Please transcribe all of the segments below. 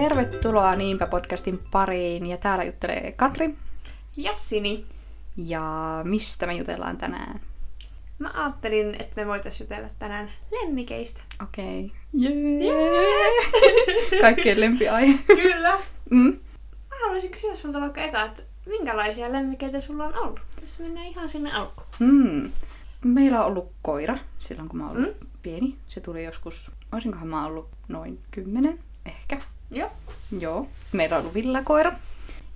Tervetuloa Niinpä podcastin pariin ja täällä juttelee Katri. Ja Sini. Ja mistä me jutellaan tänään? Mä ajattelin, että me voitais jutella tänään lemmikeistä. Okei. Okay. Yeah. Kaikkien lempiaihe. Kyllä. Mm. Mä haluaisin kysyä sulta vaikka eka, että minkälaisia lemmikeitä sulla on ollut? Jos mennään ihan sinne alkuun. Mm. Meillä on ollut koira silloin, kun mä oon ollut Mm. pieni. Se tuli joskus, olisinkohan mä ollut noin kymmenen, ehkä. Joo. Joo. Meillä on ollut villakoira.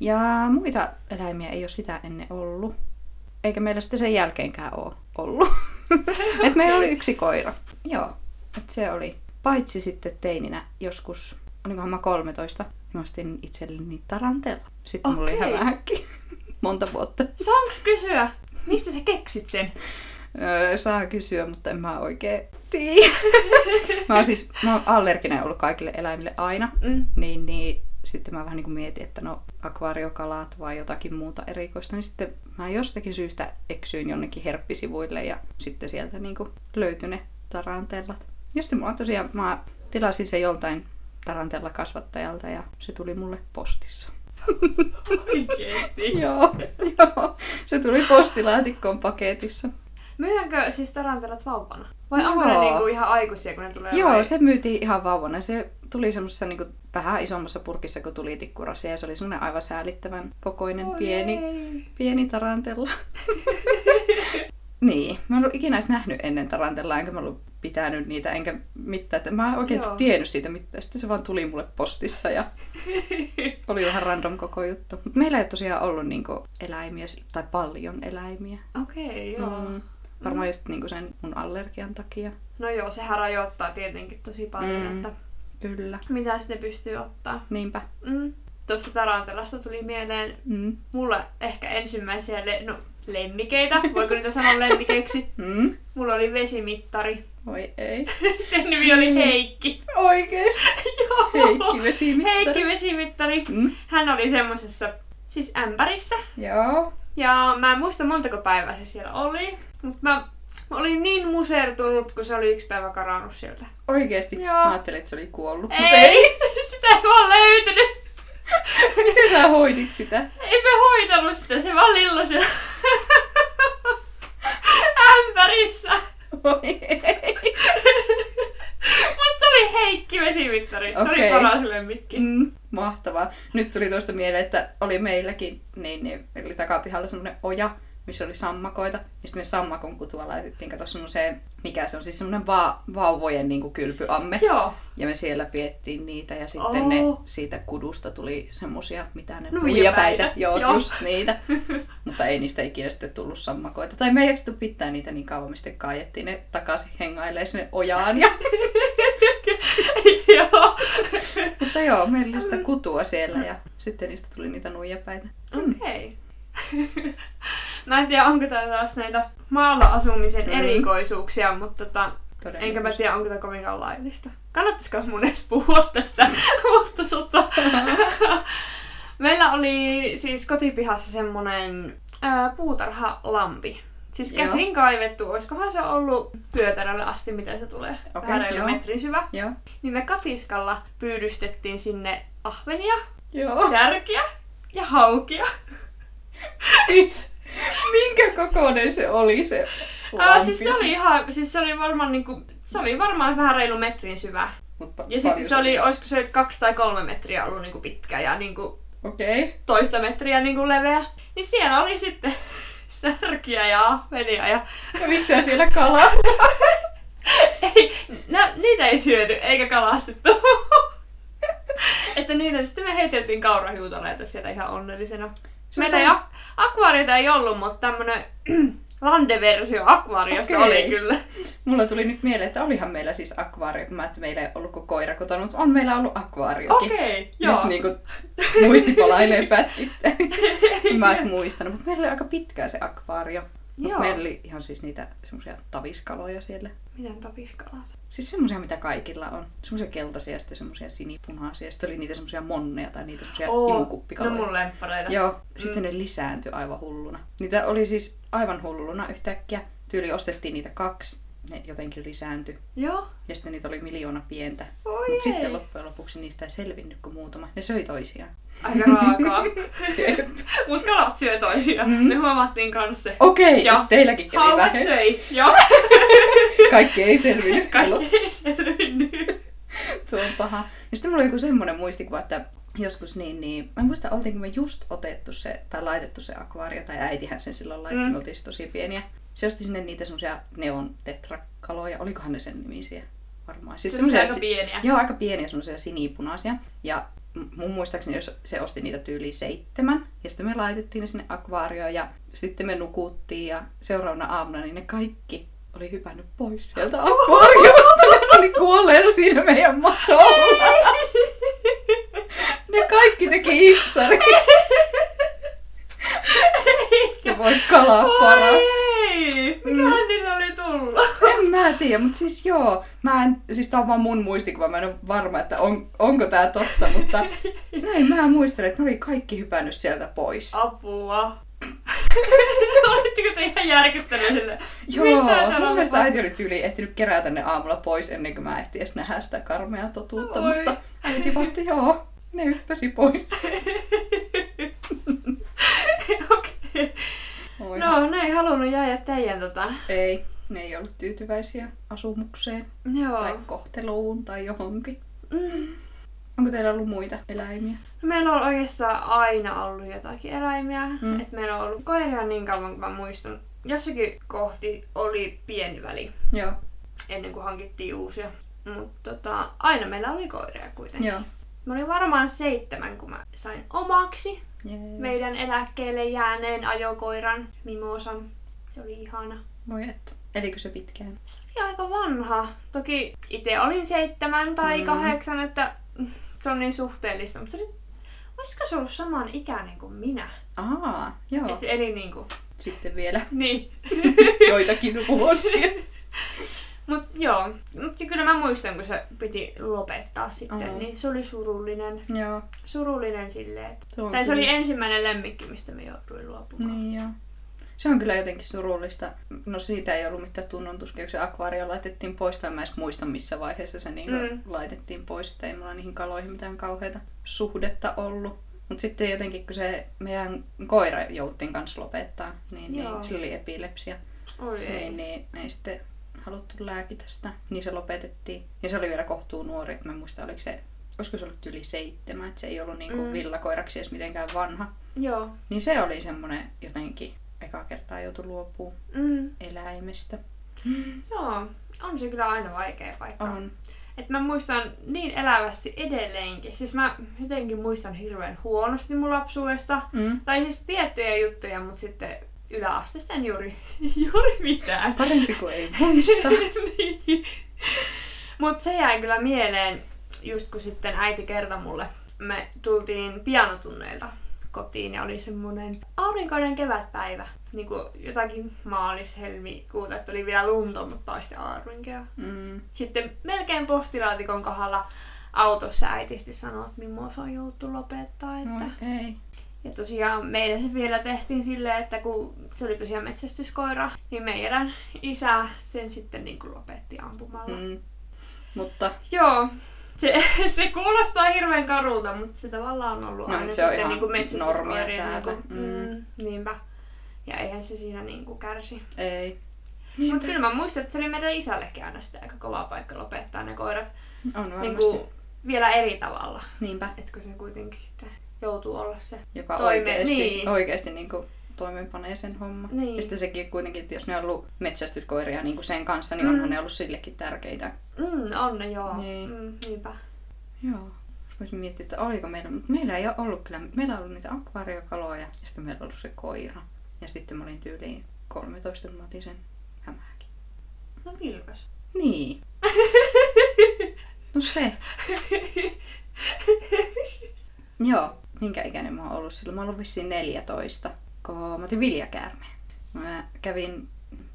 Ja muita eläimiä ei ole sitä ennen ollut. Eikä meillä sitten sen jälkeenkään ole ollut. Et meillä oli yksi koira. Joo. Et se oli. Paitsi sitten teininä joskus, olinkohan mä 13, mä ostin itselleni tarantella. Sitten mulla oli ihan häkki. Monta vuotta. Saanko kysyä, mistä sä keksit sen? Öö, saa kysyä, mutta en mä oikein tiedä. mä oon siis mä oon allerginen ollut kaikille eläimille aina. Mm. Niin, niin sitten mä vähän niin kuin mietin, että no akvaariokalat vai jotakin muuta erikoista. Niin sitten mä jostakin syystä eksyin jonnekin herppisivuille ja sitten sieltä niin kuin löytyi ne tarantellat. Ja sitten mulla tosiaan, mä tilasin se joltain tarantella kasvattajalta ja se tuli mulle postissa. Oikeesti. joo, joo. Se tuli postilaatikkoon paketissa. Myyhänkö siis tarantelat vauvana? Vai Joo. onko ne niinku ihan aikuisia, kun ne tulee Joo, vai? se myytiin ihan vauvana. Se tuli semmoisessa niin vähän isommassa purkissa kuin tulitikkurasi ja se oli semmoinen aivan säälittävän kokoinen Oi pieni, ei. pieni tarantella. niin, mä en ollut ikinä edes nähnyt ennen tarantellaa, enkä mä ollut pitänyt niitä, enkä mitään. Että mä en oikein Joo. tiennyt siitä mitään. Sitten se vaan tuli mulle postissa ja oli vähän random koko juttu. Mut meillä ei tosiaan ollut niinku eläimiä, tai paljon eläimiä. Okei, joo. Mm. Varmaan just niinku sen mun allergian takia. No joo, sehän rajoittaa tietenkin tosi paljon, Mm. että Kyllä. mitä sitten pystyy ottaa. Niinpä. Mm. Tuosta tarantelasta tuli mieleen Mm. mulla ehkä ensimmäisiä le- no, lemmikeitä, voiko niitä sanoa lemmikeiksi? Mm. Mulla oli vesimittari. Oi ei. Sen nimi oli Heikki. Oikeesti? Joo. Heikki vesimittari. Heikki vesimittari. Mm. Hän oli semmosessa siis ämpärissä. Joo. Ja mä en muista montako päivää se siellä oli. Mutta mä, mä olin niin musertunut, kun se oli yksi päivä karannut sieltä. Oikeesti? Joo. Mä ajattelin, että se oli kuollut. mut Ei, sitä ei vaan löytynyt. Miten sä hoidit sitä? Ei me hoitanut sitä, se vaan lillu siellä ämpärissä. Oi ei. Mut se oli Heikki vesimittari. Se Okei. oli paras lemmikki. Mm, mahtavaa. Nyt tuli tuosta mieleen, että oli meilläkin, niin, niin oli takapihalla semmoinen oja, missä oli sammakoita. Ja sitten me sammakon kutua laitettiin, kato semmoiseen, mikä se on, siis semmoinen va- vauvojen niin kuin kylpyamme. Joo. Ja me siellä piettiin niitä ja sitten Oh. ne siitä kudusta tuli semmosia, mitä ne Nuijapäitä. Joo, Joo. just niitä. Mutta ei niistä ikinä sitten tullut sammakoita. Tai me ei jaksettu pitää niitä niin kauan, me sitten kaiettiin ne takaisin hengailemaan sinne ojaan. Ja... Joo. Mutta joo, meillä oli sitä kutua siellä ja sitten niistä tuli niitä nuijapäitä. Okei. Mä en tiedä, onko tää taas näitä maalla asumisen Mm. erikoisuuksia, mutta tota, enkä mä tiedä, onko tää kovinkaan laillista. Kannattaisiko mun edes puhua tästä? mutta tota, meillä oli siis kotipihassa semmonen ää, puutarhalampi. Siis Joo. käsin kaivettu, olisikohan se ollut pyötärälle asti, miten se tulee. Okei, Vähän reilu joo. metrin syvä. Joo. Niin me katiskalla pyydystettiin sinne ahvenia, Joo. särkiä ja haukia. Siis, minkä kokoinen se oli se Ää, siis se oli ihan, siis se oli varmaan niinku, se oli varmaan vähän reilu metrin syvä. Mut pa- Ja sitten se oli, olisiko se kaksi tai kolme metriä ollut niinku pitkä ja niinku. Okay. toista metriä niinku leveä. Niin siellä oli sitten särkiä ja ahvenia ja Ja miksi siellä kalaa? ei, nä, niitä ei syöty eikä kalastettu. että niitä sitten me heiteltiin kaurahiutaleita siellä ihan onnellisena. Meillä ei ak- akvaariota ei ollut, mutta tämmönen landeversio akvaariosta Okei. oli kyllä. Mulla tuli nyt mieleen, että olihan meillä siis akvaario, kun mä että meillä ei ollut kuin koira kotona, mutta on meillä ollut akvaariokin. Okei, joo. Nyt niinku muisti palailee pätkittäin. mä ois muistanut, mutta meillä oli aika pitkää se akvaario. Joo. meillä oli ihan siis niitä semmoisia taviskaloja siellä. Miten tapiskalat? Siis semmoisia, mitä kaikilla on. Semmoisia keltaisia ja sitten semmoisia sinipunaisia. Sitten oli niitä semmoisia monneja tai niitä semmoisia Oo, no imukuppikaloja. mun lemppareita. Joo, sitten ne lisääntyi aivan hulluna. Niitä oli siis aivan hulluna yhtäkkiä. Tyyli ostettiin niitä kaksi. ne jotenkin lisääntyi. Joo. Ja sitten niitä oli miljoona pientä. Oi Mutta sitten loppujen lopuksi niistä ei selvinnyt kuin muutama. Ne söi toisiaan. Aika raakaa. Mut kalat syö toisiaan. Mhm. Me huomattiin kans se. Okei, okay, teilläkin kävi Haukat vähän. söi. Joo. Kaikki ei selvinnyt. Kaikki ei selvinnyt. Tuo on paha. Ja sitten mulla oli joku semmoinen muistikuva, että joskus niin, niin mä en muista, oltiinko me just otettu se, tai laitettu se akvaario, tai äitihän sen silloin laitti, Mm. mm. me oltiin tosi pieniä. Se osti sinne niitä semmoisia neon tetrakaloja, olikohan ne sen nimisiä? Varmaan. Siis Semmoisia aika si- pieniä. Joo, aika pieniä, semmoisia sinipunaisia. Ja mun muistaakseni jos se osti niitä tyyliin seitsemän. Ja sitten me laitettiin ne sinne akvaarioon ja sitten me nukuttiin ja seuraavana aamuna niin ne kaikki oli hypännyt pois sieltä akvaariolta. Ne oli kuolleena siinä meidän matolla. Ne kaikki teki itsari. Ja voi kalaa parat. Mikähän niillä oli tullut? En mä tiedä, mutta siis joo, mä en, siis tää on vaan mun muistikuva, mä en ole varma, että on, onko tää totta, mutta näin mä muistelen, että ne oli kaikki hypännyt sieltä pois. Apua. Olitteko te ihan järkyttänyt sille? Joo, mun mielestä äiti oli tyyli ehtinyt kerätä ne aamulla pois ennen kuin mä ehtin edes nähdä sitä karmea totuutta, Oi. mutta äiti vaan, että joo, ne hyppäsi pois. Okei. Oi. No, ne ei halunnut jäädä teidän tota. Ei, ne ei ollut tyytyväisiä asumukseen Joo. tai kohteluun tai johonkin. Mm. Onko teillä ollut muita eläimiä? No, Meillä on oikeastaan aina ollut jotakin eläimiä. Mm. Et meillä on ollut koiria niin kauan kuin mä muistan. Jossakin kohti oli pieni väli Joo. ennen kuin hankittiin uusia. Mutta tota, aina meillä oli koiria kuitenkin. Joo. Mä olin varmaan seitsemän, kun mä sain omaksi Jee. meidän eläkkeelle jääneen ajokoiran Mimosan. Se oli ihana. Voi että. Elikö se pitkään? Se oli aika vanha. Toki itse olin seitsemän tai Mm. kahdeksan, että se on niin suhteellista. Mutta se oli, olisiko se ollut saman ikäinen kuin minä? Aa, joo. Et, eli niinku, Sitten vielä niin. joitakin vuosia. Mut joo, mutta kyllä mä muistan, kun se piti lopettaa sitten, Mm. niin se oli surullinen. joo. Surullinen silleen, että... Tai se oli kyllä- ensimmäinen lemmikki, mistä me jouduin luopumaan. Niin joo. Se on kyllä jotenkin surullista. No siitä ei ollut mitään tunnontuskia, kun se akvaario laitettiin pois, tai mä en edes muista missä vaiheessa se niin Mm. laitettiin pois, että ei mulla niihin kaloihin mitään kauheita suhdetta ollut. Mutta sitten jotenkin, kun se meidän koira jouttiin kanssa lopettaa, niin, Joo. niin sillä oli epilepsia. Oi ei. Niin, niin ei sitten haluttu lääkitä sitä, niin se lopetettiin. Ja se oli vielä kohtuu nuori, että mä en muista, oliko se, olisiko se ollut yli seitsemän, että se ei ollut niinku Mm. villakoiraksi edes mitenkään vanha. Joo. Niin se oli semmonen jotenkin eka kertaa joutui luopumaan Mm. eläimestä. Joo. On se kyllä aina vaikea paikka. On. Et mä muistan niin elävästi edelleenkin. Siis mä jotenkin muistan hirveän huonosti mun lapsuudesta. Mm. Tai siis tiettyjä juttuja, mutta sitten yläasteesta en juuri, juuri mitään. Parempi kuin ei muista. niin. Mutta se jäi kyllä mieleen, just kun sitten äiti kertoi mulle. Me tultiin pianotunneilta kotiin ja oli semmonen aurinkoinen kevätpäivä. Niin kuin jotakin maalis, että oli vielä lunta, mutta paiste aurinkoa. Mm. Sitten melkein postilaatikon kohdalla autossa äitisti sanoi, että Mimosa on joutu lopettaa. Että... Ei. Ja tosiaan meidän se vielä tehtiin silleen, että kun se oli tosiaan metsästyskoira, niin meidän isä sen sitten niin kuin lopetti ampumalla. Mm. Mutta Joo, se, se kuulostaa hirveän karulta, mutta se tavallaan on ollut No, aina se on sitten niin metsästyskoirien. Niin kuin, mm. niinpä. Ja eihän se siinä niin kuin kärsi. ei. Mutta kyllä mä muistan, että se oli meidän isällekin aina sitten aika kova paikka lopettaa ne koirat On varmasti. niin kuin vielä eri tavalla. Niinpä. Etkö se kuitenkin sitten joutuu olla se. Joka Toime- oikeasti, niin. oikeasti niin kuin toimeenpanee sen homma. Niin. Ja sitten sekin kuitenkin, että jos ne on ollut metsästyskoiria niin kuin sen kanssa, niin Mm. onhan ne ollut sillekin tärkeitä. Mm, on ne joo. Niin. Mm, niinpä. Joo. Voisin miettiä, että oliko meillä, mutta meillä ei ole ollut kyllä, meillä on ollut niitä akvaariokaloja ja sitten meillä on ollut se koira. Ja sitten mä olin tyyliin 13 matisen hämähäkin. No vilkas. Niin. No se. Joo. Minkä ikäinen mä oon ollut silloin? Mä oon ollut vissiin 14, kun mä otin viljakäärmeen. Mä kävin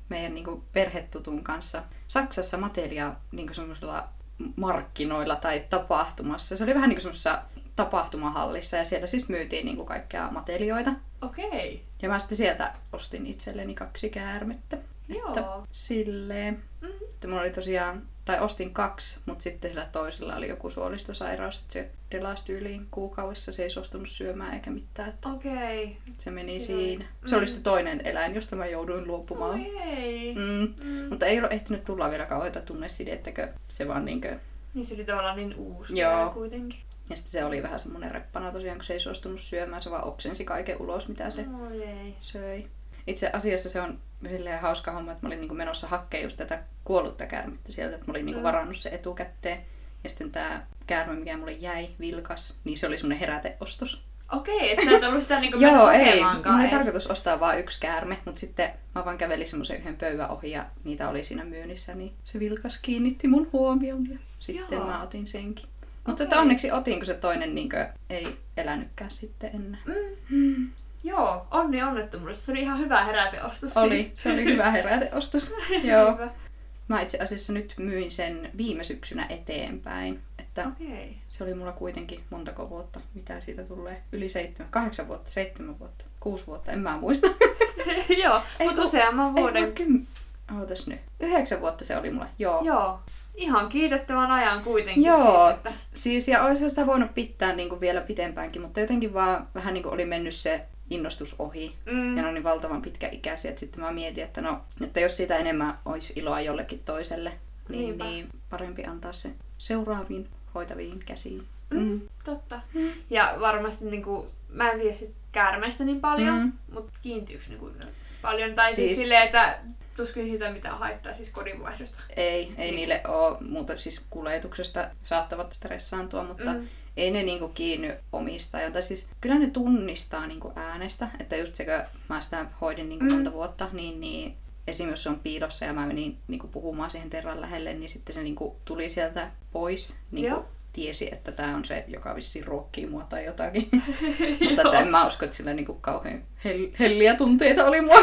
meidän niin perhetutun kanssa Saksassa matelia niin semmoisella markkinoilla tai tapahtumassa. Se oli vähän niin kuin semmoisessa tapahtumahallissa ja siellä siis myytiin niin kuin kaikkea matelioita. Okei. Ja mä sitten sieltä ostin itselleni kaksi käärmettä. Että Joo. silleen. Mm. Että mulla oli tosiaan, tai ostin kaksi, mutta sitten sillä toisella oli joku suolistosairaus, että se delasi tyyliin kuukaudessa, se ei suostunut syömään eikä mitään, Okei. se meni Siinä oli- siinä. Se oli mm. sitten toinen eläin, josta mä jouduin luopumaan. Oi ei. Mm. Mm. Mutta ei ole ehtinyt tulla vielä kauheita tunnesidettekö se vaan niinkö... Niin se oli tavallaan niin uusi Joo. kuitenkin. Ja sitten se oli vähän semmonen reppana tosiaan, kun se ei suostunut syömään, se vaan oksensi kaiken ulos, mitä se Oi ei. söi. Itse asiassa se on silleen hauska homma, että mä olin niinku menossa hakkeen just tätä kuollutta käärmettä sieltä, että mä olin niinku Mm. varannut se etukäteen. Ja sitten tämä käärme, mikä mulle jäi, vilkas, niin se oli semmonen heräteostos. Okei, et sä et ollut sitä niinku Joo, ei. Mulla oli tarkoitus ostaa vain yksi käärme, mutta sitten mä vaan kävelin semmoisen yhden pöydän ohi ja niitä oli siinä myynnissä, niin se vilkas kiinnitti mun huomion ja sitten Joo. mä otin senkin. Mutta Okei. että onneksi otin, kun se toinen niinkö ei elänytkään sitten enää. Mm. Mm. Joo, onni onnettomuudesta. Se oli ihan hyvä heräteostos Oli, siis. se oli hyvä heräteostos. Joo. Hyvä. Mä itse asiassa nyt myin sen viime syksynä eteenpäin. Että Okei. se oli mulla kuitenkin montako vuotta, mitä siitä tulee. Yli seitsemän, kahdeksan vuotta, seitsemän vuotta, kuusi vuotta, en mä muista. Joo, Ei mutta useamman Ei, vuoden. kym... Ootas nyt. Yhdeksän vuotta se oli mulla, joo. Joo. Ihan kiitettävän ajan kuitenkin Joo. siis, että... Siis, ja olisi sitä voinut pitää niin kuin vielä pitempäänkin, mutta jotenkin vaan vähän niin kuin oli mennyt se innostus ohi. Mm. Ja ne on niin valtavan pitkäikäisiä, että sitten mä mietin, että no, että jos siitä enemmän olisi iloa jollekin toiselle, niin, Niinpä. niin parempi antaa se seuraaviin hoitaviin käsiin. Mm, totta. Ja varmasti niinku, mä en tiedä sit käärmeistä niin paljon, Mm. mm. mutta kiintyykö ne kuinka paljon? Tai siis, Siis- silleen, että tuskin siitä mitään haittaa siis kodinvaihdosta. Ei, ei Niin. niille ole muuta, siis kuljetuksesta saattavat stressaantua, mutta mm. Ei ne niinku kiinny omistajan. Tai siis kyllä ne tunnistaa niinku äänestä, että just se, kun mä sitä hoidin niinku Mm. monta vuotta, niin, niin esim. jos se on piilossa ja mä menin niinku puhumaan siihen terran lähelle, niin sitten se niinku tuli sieltä pois. Niinku Joo. tiesi, että tämä on se, joka vissiin ruokkii mua tai jotakin. mutta että en mä usko, että sillä niinku kauhean hell- helliä tunteita oli mua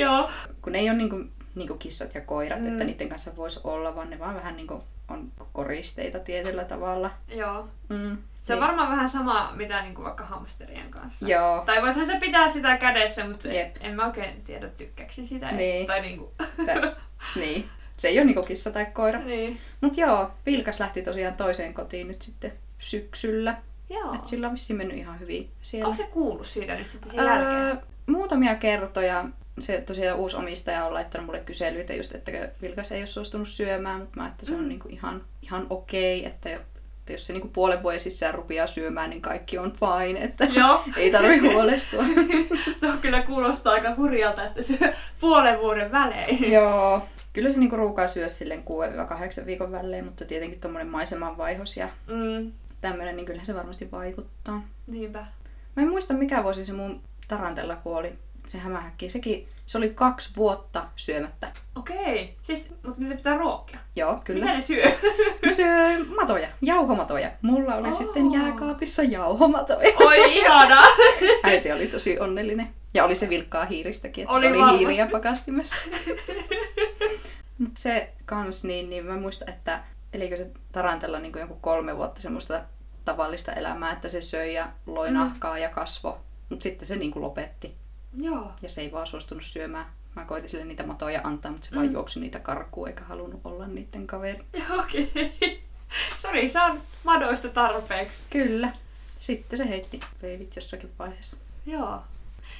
Joo. kun ne ei ole niinku, niinku kissat ja koirat. Mm. että niiden kanssa voisi olla, vaan ne vaan vähän niinku on koristeita tietyllä tavalla. Joo. Mm. Se on varmaan vähän sama, mitä niinku vaikka hamsterien kanssa. Joo. Tai voithan se pitää sitä kädessä, mutta Jep. en mä oikein tiedä tykkääkseni sitä edes. Niin. Tai niinku... Tä, niin. Se ei ole niinku kissa tai koira. niin. Mut joo, Vilkas lähti tosiaan toiseen kotiin nyt sitten syksyllä. Joo. Et sillä on vissiin mennyt ihan hyvin siellä. Onko se kuullut siitä nyt sitten sen jälkeen? Öö, muutamia kertoja. Se tosiaan uusi omistaja on laittanut mulle kyselyitä just, että Vilkas ei ole suostunut syömään, mutta mä, että se on Mm. niinku ihan, ihan okei, että, jo- että jos se niinku puolen vuoden sisään rupeaa syömään, niin kaikki on fine, että Joo. ei tarvi huolestua. Tuo kyllä kuulostaa aika hurjalta, että se puolen vuoden välein. Joo. Kyllä se niinku ruukaa syö silleen 6-8 viikon välein, mutta tietenkin tuommoinen maisemanvaihos ja Mm, tämmöinen, niin kyllähän se varmasti vaikuttaa. niinpä. Mä en muista mikä vuosi se mun tarantella kuoli, se hämähäkki. Sekin, se oli kaksi vuotta syömättä. Okei. Siis, mutta niitä pitää ruokkia. Joo, kyllä. Mitä ne syö? Mä syön matoja, jauhomatoja. Mulla oli Oo. sitten jääkaapissa jauhomatoja. Oi ihanaa. Äiti oli tosi onnellinen. Ja oli se vilkkaa hiiristäkin, että Oli oli, varmasti. hiiriä pakastimessa. Mutta se kans, niin, niin mä muistan, että elikö se Tarantella niin joku kolme vuotta semmoista tavallista elämää, että se söi ja loi Mm. nahkaa ja kasvo. Mutta sitten se niin kuin lopetti Joo. ja se ei vaan suostunut syömään. Mä koitin sille niitä matoja antaa, mutta se Mm. vaan juoksi niitä karkuun eikä halunnut olla niiden kaveri. Okei. Sori, saan madoista tarpeeksi. Kyllä. Sitten se heitti peivit jossakin vaiheessa. Joo.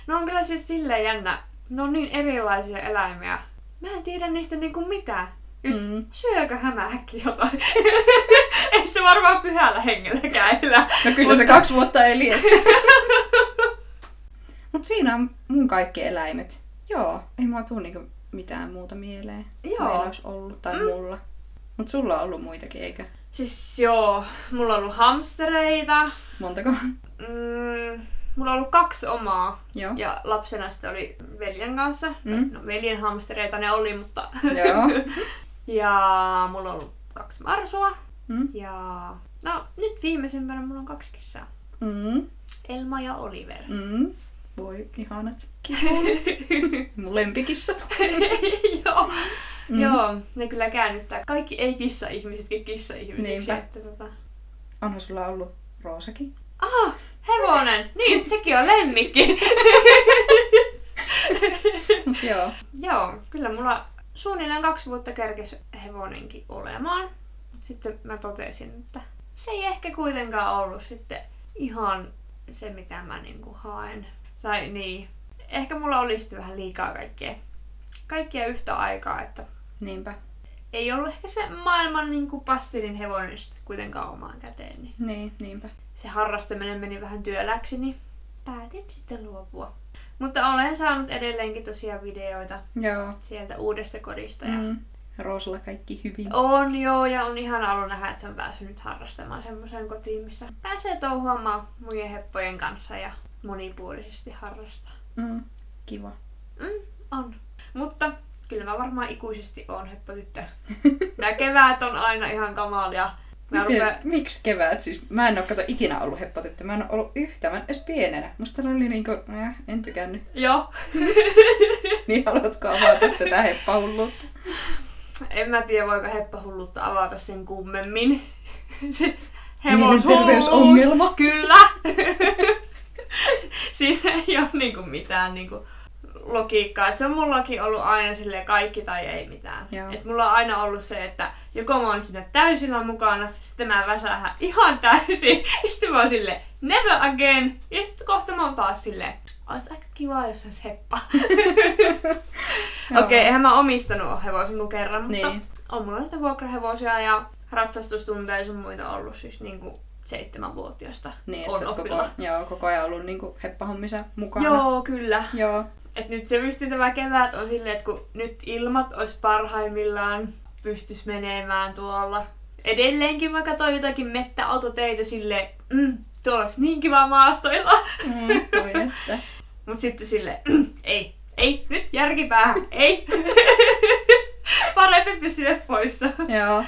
No on kyllä siis silleen jännä. Ne on niin erilaisia eläimiä. Mä en tiedä niistä niinku mitään. Just Mm. syökö hämähäkki jotain? Ei se varmaan pyhällä hengelläkään elä. No kyllä se kaksi vuotta eli. Mut siinä on mun kaikki eläimet. Joo, ei mulla tuu niinku mitään muuta mieleen. Joo. Meillä olisi ollut, tai Mm. mulla. Mut sulla on ollut muitakin, eikö? Siis joo, mulla on ollut hamstereita. Montako? Mm, mulla on ollut kaksi omaa. Joo. Ja lapsena sitten oli veljen kanssa. Mm. No veljen hamstereita ne oli, mutta... Joo. ja mulla on ollut kaksi marsua. Mm. Ja... No, nyt viimeisempänä mulla on kaksi kissaa. Mm. Elma ja Oliver. Mm. Voi ihanat. Mun lempikissat. Joo. Mm. Joo, ne kyllä käännyttää. Kaikki ei kissa-ihmisetkin kissa-ihmisiksi. Niinpä. Että, tota... Onhan sulla ollut Roosakin? Aha, hevonen! Niin, sekin on lemmikki. Mut joo. Joo, kyllä mulla suunnilleen kaksi vuotta kerkesi hevonenkin olemaan. Mutta sitten mä totesin, että se ei ehkä kuitenkaan ollut sitten ihan se, mitä mä niinku haen. Tai niin, ehkä mulla oli sitten vähän liikaa kaikkea, kaikkia yhtä aikaa, että Niinpä. ei ollut ehkä se maailman niinku passinin hevonen sitten kuitenkaan omaan käteen. Niin Niin, niinpä. se harrastaminen meni vähän työläksi, niin päätin sitten luopua. Mutta olen saanut edelleenkin tosiaan videoita Joo. sieltä uudesta kodista. Ja Mm. Roosalla kaikki hyvin. On joo, ja on ihan ollut nähdä, että se on päässyt nyt harrastamaan semmoiseen kotiin, missä pääsee touhuamaan muiden heppojen kanssa ja monipuolisesti harrastaa. Mm. Kiva. Mm, on. Mutta kyllä mä varmaan ikuisesti oon heppotyttö. Nämä keväät on aina ihan kamalia. Mä Miten, rupeen... Miksi kevät? Siis mä en oo kato ikinä ollut heppatyttö. Mä en oo ollut yhtään, edes pienenä. Musta ne oli niinku, äh, en tykännyt. Joo. Niin haluatko avata tätä heppahulluutta? En mä tiedä, voiko heppahullutta avata sen kummemmin. Se hevoshulluus. Kyllä. Siinä ei ole niinku mitään niinku logiikkaa. Et se on mullakin ollut aina sille kaikki tai ei mitään. Joo. Et mulla on aina ollut se, että joko mä oon siinä täysillä mukana, sitten mä väsähän ihan täysin, ja sitten mä oon sille never again, ja sitten kohta mä oon taas silleen, olisi aika kiva, jos olisi heppa. Okei, okay, eihän mä omistanut hevosen kuin kerran, mutta Niin. on mulla niitä vuokrahevosia ja ratsastustunteja sun muita ollut siis niinku seitsemänvuotiaasta Niin, on oot koko, offilla. joo, koko ajan ollut niinku heppahommissa mukana. Joo, kyllä. Joo. Et nyt se mystin tämä kevät on silleen, että kun nyt ilmat olisi parhaimmillaan, pystys menemään tuolla. Edelleenkin mä katsoin jotakin mettäautoteitä silleen, mm, tuolla olisi niin kiva maastoilla. Mm, voi että. Mut sitten sille ei, ei, nyt järkipäähän, ei. Parempi pysyä poissa. Joo.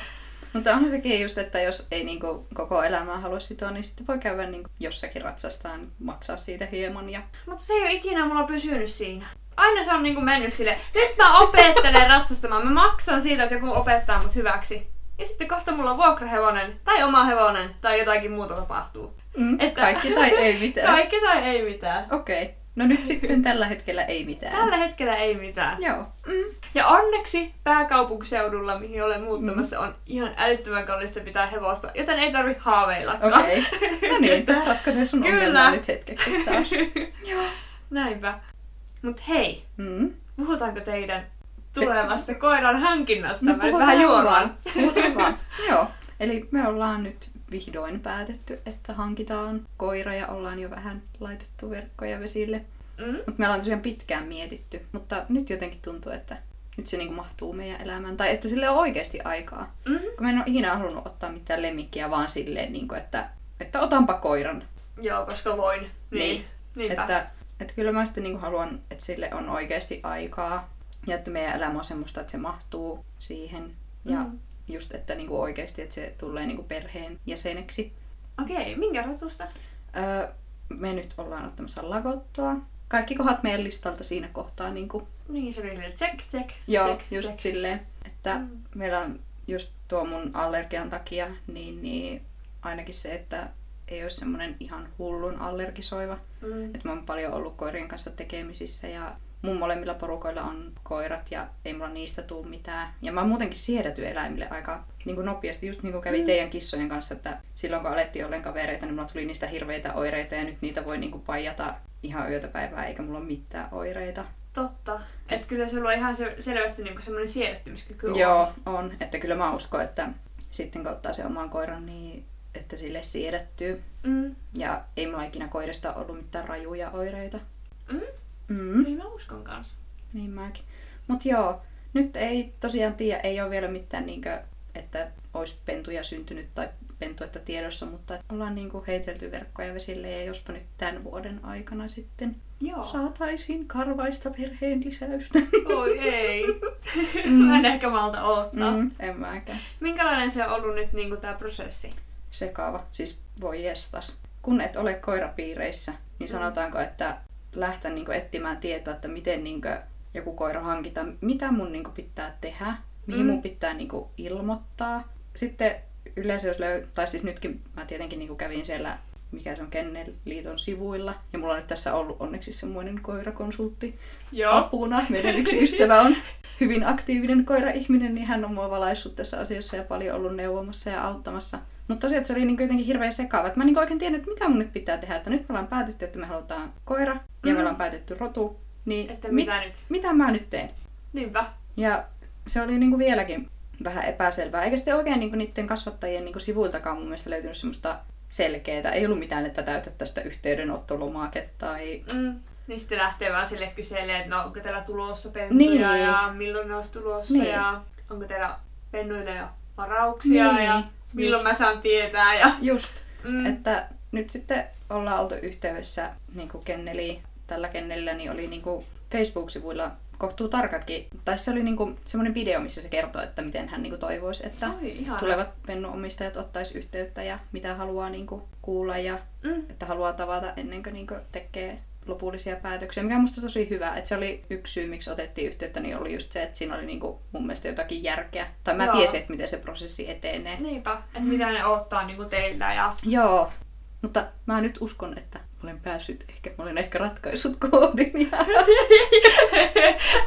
Mutta onhan sekin just, että jos ei niinku koko elämää halua sitoa, niin sitten voi käydä niinku jossakin ratsastaan, maksaa siitä hieman. Ja... Mutta se ei ole ikinä mulla pysynyt siinä. Aina se on niinku mennyt sille, nyt mä opettelen ratsastamaan, mä maksan siitä, että joku opettaa mut hyväksi. Ja sitten kohta mulla on vuokrahevonen, tai oma hevonen, tai jotakin muuta tapahtuu. Mm, Että- Kaikki tai ei mitään. Kaikki tai ei mitään. Okei. Okay. No nyt sitten tällä hetkellä ei mitään. Tällä hetkellä ei mitään. Joo. Mm. Ja onneksi pääkaupunkiseudulla, mihin olen muuttamassa, on ihan älyttömän kallista pitää hevosta, joten ei tarvi haaveillakaan. Okei. Okay. No niin, tää ratkaisee sun Kyllä. ongelmaa nyt hetkeksi taas. Joo. Näinpä. Mut hei, Mm. puhutaanko teidän tulevasta koiran hankinnasta? No, Mä vähän juoraan. vaan. Puhutaan vaan. Joo. Eli me ollaan nyt vihdoin päätetty, että hankitaan koira ja ollaan jo vähän laitettu verkkoja vesille. Mm? Mutta me ollaan tosiaan pitkään mietitty, mutta nyt jotenkin tuntuu, että nyt se niinku mahtuu meidän elämään. Tai että sille on oikeasti aikaa. Mm? Kun mä en ole ikinä halunnut ottaa mitään lemmikkiä, vaan silleen, niinku, että, että otanpa koiran. Joo, koska voin. Niin. Niin. Niinpä. Että, että kyllä mä sitten niinku haluan, että sille on oikeasti aikaa. Ja että meidän elämä on semmoista, että se mahtuu siihen. Ja Mm. Just, että niinku oikeasti, että se tulee niinku perheen jäseneksi. Okei, minkä rotusta? Öö, me nyt ollaan ottamassa lagottoa. Kaikki kohdat meidän listalta siinä kohtaa niinku Niin, se oli silleen check, check, Joo, check, just check. silleen, että Mm. meillä on just tuo mun allergian takia, niin, niin ainakin se, että ei ole semmoinen ihan hullun allergisoiva. Mm. Että mä oon paljon ollut koirien kanssa tekemisissä ja mun molemmilla porukoilla on koirat ja ei mulla niistä tuu mitään. Ja mä oon muutenkin siedäty eläimille aika niin kuin nopeasti, just niin kuin kävi Mm. teidän kissojen kanssa, että silloin kun alettiin olleen kavereita, niin mulla tuli niistä hirveitä oireita ja nyt niitä voi niin kuin paijata ihan yötä päivää eikä mulla ole mitään oireita. Totta. Et kyllä sulla on ihan se, selvästi niinku semmoinen siedättymiskyky. Joo, on. Että kyllä mä uskon, että sitten kun ottaa se oman koiran, niin että sille siedättyy. Mm. Ja ei mulla ikinä koirista ollut mitään rajuja oireita. Mm. Mm. Kyllä mä uskon kanssa. Niin mäkin. Mut joo, nyt ei tosiaan tiedä, ei ole vielä mitään niinkö, että olisi pentuja syntynyt tai pentuetta tiedossa, mutta ollaan niinku heitelty verkkoja vesille ja jospa nyt tämän vuoden aikana sitten Joo. saataisiin karvaista perheen lisäystä. Oi ei. Mm. mä en ehkä malta odottaa. Mm. En mäkään. Minkälainen se on ollut nyt niinku tää prosessi? Sekava, siis voi jestas. Kun et ole koirapiireissä, niin Mm. sanotaanko, että lähteä niinku etsimään tietoa, että miten niinku joku koira hankitaan, mitä mun niinku pitää tehdä, mihin Mm. mun pitää niinku ilmoittaa. Sitten yleensä jos löy- tai siis nytkin mä tietenkin niinku kävin siellä mikä se on Kennelliiton sivuilla. Ja mulla on nyt tässä ollut onneksi semmoinen koirakonsultti Joo. apuna. Meidän yksi ystävä on hyvin aktiivinen koira-ihminen, niin hän on mua valaissut tässä asiassa ja paljon ollut neuvomassa ja auttamassa. Mutta tosiaan se oli niin jotenkin hirveän sekaava. Että mä en niin oikein tiennyt, että mitä mun nyt pitää tehdä. Että nyt me ollaan päätetty, että me halutaan koira ja Mm. me ollaan päätetty rotu. Niin Että mit- mitä nyt? mitä mä nyt teen? Niinpä. Ja se oli niin kuin vieläkin vähän epäselvää. Eikä sitten oikein niin kuin niiden kasvattajien niin kuin sivuiltakaan mun mielestä löytynyt semmoista selkeää. Ei ollut mitään, että täytät tästä yhteydenottolomake tai... Mm. Niin sitten lähtee vaan sille kyselemään, että no onko teillä tulossa pentuja Niin. ja milloin ne olisi tulossa Niin. ja onko teillä pennuille jo varauksia Niin, ja milloin just. mä saan tietää. Ja... Just, Mm. että nyt sitten ollaan oltu yhteydessä niin kuin kenneliin. Tällä kennellä niin oli niin kuin Facebook-sivuilla kohtuu tarkatkin. Tai se oli niin kuin semmoinen video, missä se kertoo, että miten hän niin kuin toivoisi, että Oi, ihana. tulevat pennuomistajat ottaisi yhteyttä ja mitä haluaa niin kuin kuulla ja Mm. että haluaa tavata ennen kuin niinku tekee lopullisia päätöksiä, mikä on musta tosi hyvä. Että se oli yksi syy, miksi otettiin yhteyttä, niin oli just se, että siinä oli niinku mun mielestä jotakin järkeä. Tai mä Joo. tiesin, että miten se prosessi etenee. Niinpä, että mitä ne odottaa niinku teillä ja Joo, mutta mä nyt uskon, että olen päässyt, ehkä mä olen ehkä ratkaissut koodin. Ja...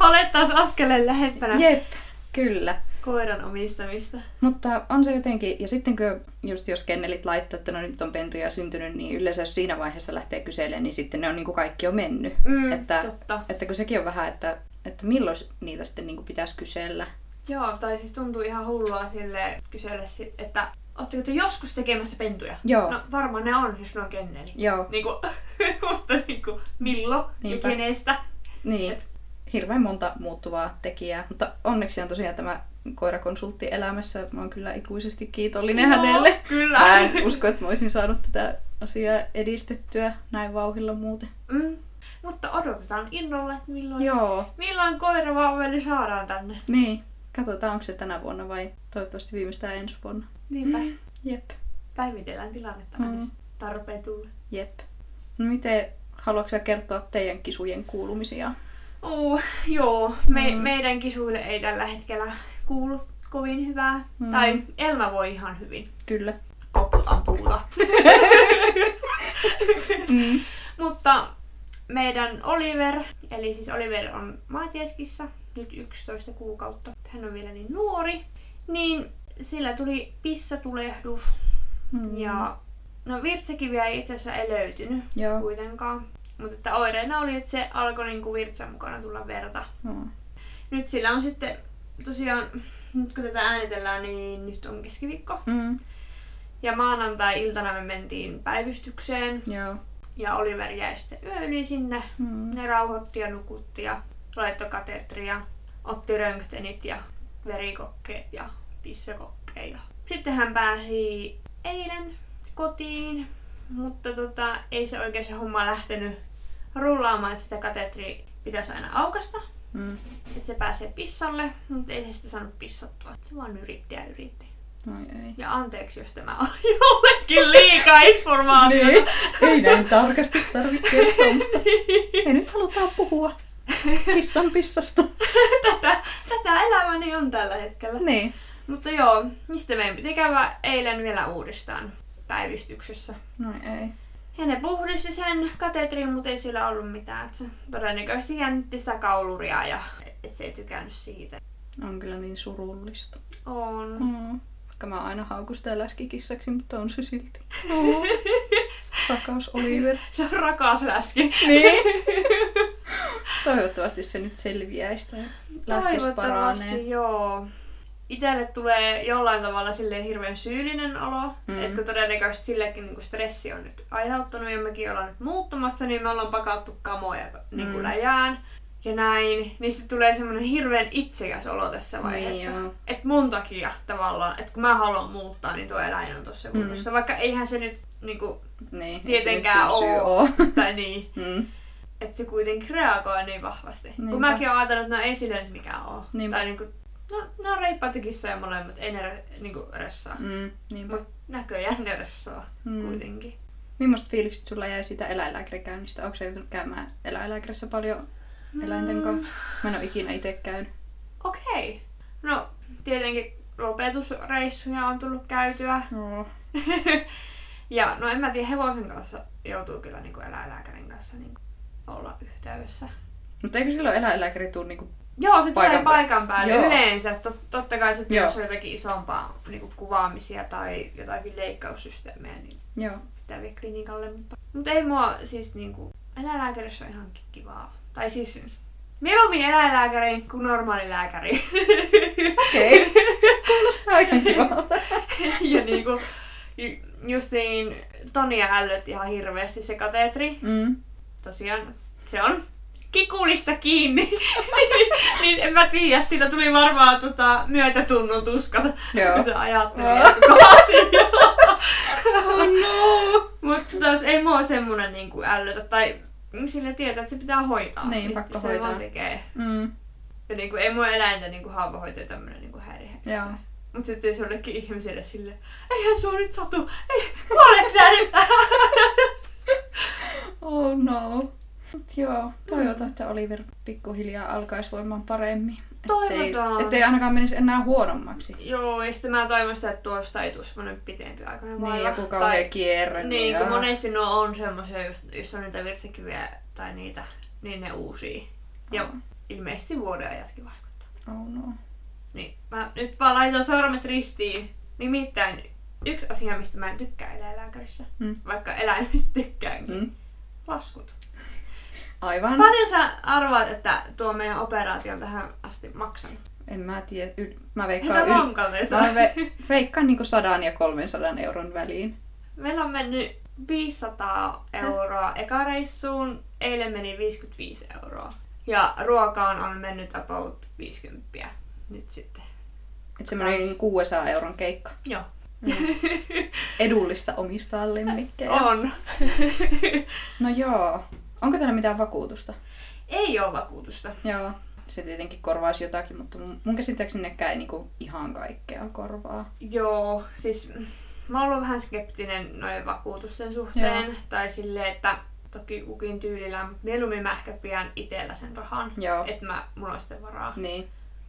olet taas askeleen lähempänä Jep, kyllä. Koiran omistamista. Mutta on se jotenkin, ja sitten kun just jos kennelit laittaa, että no nyt on pentuja syntynyt, niin yleensä jos siinä vaiheessa lähtee kyselemään, niin sitten ne on niin kuin kaikki on mennyt. Mm, että, totta. että kun sekin on vähän, että, että milloin niitä sitten niin kuin pitäisi kysellä. Joo, tai siis tuntuu ihan hullua sille kysellä, että ootteko te joskus tekemässä pentuja? Joo. No varmaan ne on, jos ne on kenneli. Joo, Niinku, mutta niinku, milloin Niinpä. ja kenestä? niin. Et- Hirveän monta muuttuvaa tekijää, mutta onneksi on tosiaan tämä koirakonsultti elämässä. Mä oon kyllä ikuisesti kiitollinen Joo, hänelle. Kyllä. Mä en usko, että mä olisin saanut tätä asiaa edistettyä näin vauhilla muuten. Mm. Mutta odotetaan innolla, että milloin, Joo, milloin koiravauveli saadaan tänne. niin. Katsotaan, onko se tänä vuonna vai toivottavasti viimeistään ensi vuonna. Niinpä. Jep, Päivitellään tilannetta Mm. aina mm. tarpeen tulla. jep. No miten, haluatko kertoa teidän kisujen kuulumisia? Uh, joo, me, Mm. meidän kisuille ei tällä hetkellä kuulu kovin hyvää. Mm. Tai Elma voi ihan hyvin. Kyllä. Koputan puuta. Mm. Mutta meidän Oliver, eli siis Oliver on maatieskissa nyt 11 kuukautta. Hän on vielä niin nuori. Niin sillä tuli pissatulehdus Mm. ja no virtsakiviä ei itse asiassa ei löytynyt Joo. kuitenkaan. Mutta että oireena oli, että se alkoi niinku virtsan mukana tulla verta. No. Nyt sillä on sitten tosiaan, nyt kun tätä äänitellään, niin nyt on keskiviikko. Mm. Ja maanantai-iltana me mentiin päivystykseen. Joo. Ja Oliver jäi sitten yö yli sinne. Mm. Ne rauhoitti ja nukutti ja laittoi katetri ja otti röntgenit ja verikokkeet ja pissakokkeet. Ja... Sitten hän pääsi eilen kotiin, mutta tota, ei se oikein se homma lähtenyt rullaamaan, että sitä katetri pitäisi aina aukasta, Mm. että se pääsee pissalle, mutta ei se sitä saanut pissattua. Se vaan yritti ja yritti. Oi ei. Ja anteeksi, jos tämä on jollekin liikaa informaatiota. Niin. Ei näin tarkasti tarvitse kertoa, mutta ei nyt halutaan puhua kissan pissasta. tätä, tätä elämäni on tällä hetkellä. Niin. Mutta joo, mistä meidän piti käydä eilen vielä uudestaan päivystyksessä. No ei. Ja ne puhdisti sen katetrin, mutta ei sillä ollut mitään. Et se todennäköisesti jännitti sitä kauluria ja et se ei tykännyt siitä. On kyllä niin surullista. On. Mm. Vaikka mä aina haukun sitä läskikissaksi, mutta on se silti. Oh. Rakas Oliver. Se on rakas läski. Niin. Toivottavasti se nyt selviäisi Toivottavasti paranee. joo. Itelle tulee jollain tavalla silleen hirveän syyllinen olo, Mm. mm. että kun todennäköisesti sillekin niin stressi on nyt aiheuttanut ja mekin ollaan nyt muuttumassa, niin me ollaan pakattu kamoja niin Mm. kuin läjään ja näin. Niin sitten tulee semmoinen hirveän itsekäs olo tässä vaiheessa. Niin että mun takia tavallaan, että kun mä haluan muuttaa, niin tuo eläin on tuossa kunnossa. Mm. Vaikka eihän se nyt niinku, Niin, tietenkään oo. tai niin, Mm. että se kuitenkin reagoi niin vahvasti. Niinpä. Kun mäkin oon ajatellut, että no ei sille nyt mikään oo. Niinpä. Tai niinku, no ne on reippaita kissoja molemmat, ei ne re, niinku ressaa. Mm. Niinpä. Mut näköjään ne ressaa Mm. kuitenkin. Millaista fiilikset sulla jäi siitä eläinlääkärikäynnistä? Onko se joutunut käymään eläinlääkärissä paljon eläinten Mm. kanssa? Mä en ole ikinä itse käynyt. Okei. Okay. No tietenkin lopetusreissuja on tullut käytyä. No. Ja no en mä tiedä, hevosen kanssa joutuu kyllä niin kuin eläinlääkärin kanssa niin kuin olla yhteydessä. Mutta eikö silloin eläinlääkäri tule niinku... Joo, se Paikan tulee paikan päälle Joo. yleensä. Tot, totta kai Joo. jos on jotakin isompaa niin kuin kuvaamisia tai jotakin leikkaussysteemejä, niin Joo. pitää vielä klinikalle. Mutta, mutta ei mua siis niinku, eläinlääkärissä on ihan kivaa. Tai siis mieluummin eläinlääkäri kuin normaali lääkäri. Okei. Kuulostaa aika kivalta. ja niinku, ju- just niin, Tonia ällötti ihan hirveästi se kateetri. Mm. Tosiaan se on kikulissa kiinni. niin, niin, en mä tiedä, sillä tuli varmaan tota, myötätunnon tuskat, Joo. kun se oh. koko. Oh no! Mutta taas ei mua semmonen niinku ällötä, tai sille tietää, että se pitää hoitaa. Niin, pakko se hoitaa. tekee. Mm. Ja niinku, ei mua eläintä niinku haavahoitaja tämmönen niinku häiriö. Joo. Mut sitten jos jollekin ihmiselle sille, eihän sua nyt satu, ei, kuoleeko sä nyt? Oh no. Mut joo, toivotaan, että Oliver pikkuhiljaa alkaisi voimaan paremmin. Ettei, Toivotaan. ettei ainakaan menisi enää huonommaksi. Joo, ja sitten mä toivon sitä, että tuosta ei tule semmonen pitempi aikainen Niin, joku kauhea kierre. Niin, kun joo. monesti nuo on semmoisia, jos on niitä virtsäkiviä tai niitä, niin ne uusii. Ja Aa. ilmeisesti vuoden ajatkin vaikuttaa. Oh no. Niin, mä nyt vaan laitan sormet ristiin. Nimittäin yksi asia, mistä mä en tykkää eläinlääkärissä, Mm. vaikka eläimistä tykkäänkin, Mm. laskut. Aivan. Paljon sä arvaat, että tuo meidän operaatio on tähän asti maksanut? En mä tiedä. Yl... Mä veikkaan, yl... mä ve... veikkaan niinku 100 ja 300 euron väliin. Meillä on mennyt 500 euroa eka reissuun, eilen meni 55 euroa. Ja ruokaan on mennyt about 50 nyt sitten. Et semmonen 600 euron keikka. Joo. Edullista omistaa lemmikkejä. On. No joo. Onko täällä mitään vakuutusta? Ei ole vakuutusta. Joo. Se tietenkin korvaisi jotakin, mutta mun käsittääkseni nekään ei niinku ihan kaikkea korvaa. Joo, siis mä oon ollut vähän skeptinen noiden vakuutusten suhteen. Joo. Tai silleen, että toki kukin tyylillä, mutta mieluummin mä ehkä pidän itellä sen rahan. Joo. Että mä, mulla on sitten varaa. Niin.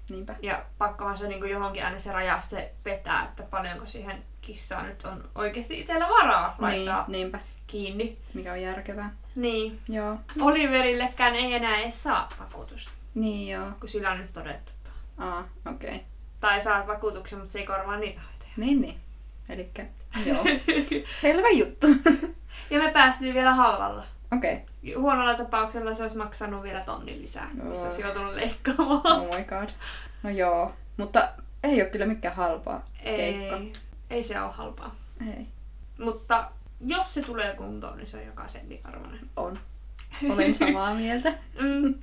Niinpä. Ja pakkohan se on niin johonkin aina se raja vetää, että paljonko siihen kissaan nyt on oikeasti itsellä varaa laittaa Niin, niinpä. Kiinni. Mikä on järkevää. Niin. Joo. Oliverillekään ei enää edes saa vakuutusta, Niin joo. kun sillä on nyt todettu. Aa, okei. Okay. Tai saat vakuutuksen, mutta se ei korvaa niitä hoitoja. Niin, niin. Elikkä, joo. Selvä juttu. Ja me päästiin vielä halvalla. Okei. Okay. Huonolla tapauksella se olisi maksanut vielä tonnin lisää, Joo. jos olisi joutunut leikkaamaan. Oh my god. No joo. Mutta ei ole kyllä mikään halpaa keikka. Ei, ei se ole halpaa. Ei. Mutta jos se tulee kuntoon, niin se on joka sentin arvoinen. On. Olen samaa mieltä. Mm.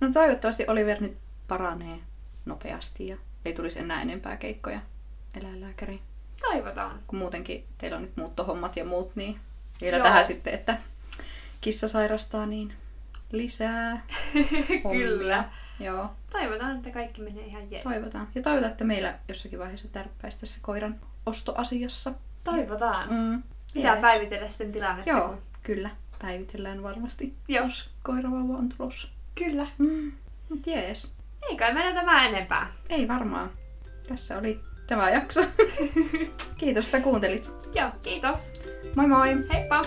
No toivottavasti Oliver nyt paranee nopeasti ja ei tulisi enää enempää keikkoja eläinlääkäriin. Toivotaan. Kun muutenkin teillä on nyt muuttohommat ja muut, niin vielä Joo. tähän sitten, että kissa sairastaa, niin lisää. Kyllä. Joo, Toivotaan, että kaikki menee ihan jees. toivotaan. Ja toivotaan, että meillä jossakin vaiheessa tärppäisi tässä koiran ostoasiassa. Toivotaan. Mm. Pitää Jees. päivitellä sitten tilannetta. Joo, kun- kyllä. Päivitellään varmasti, Joo. jos koiravauva on tulossa. Kyllä. Mm. Mut jees. Ei kai mennä tämä enempää. Ei varmaan. Tässä oli tämä jakso. Kiitos, että kuuntelit. Joo, kiitos. Moi moi! Heippa!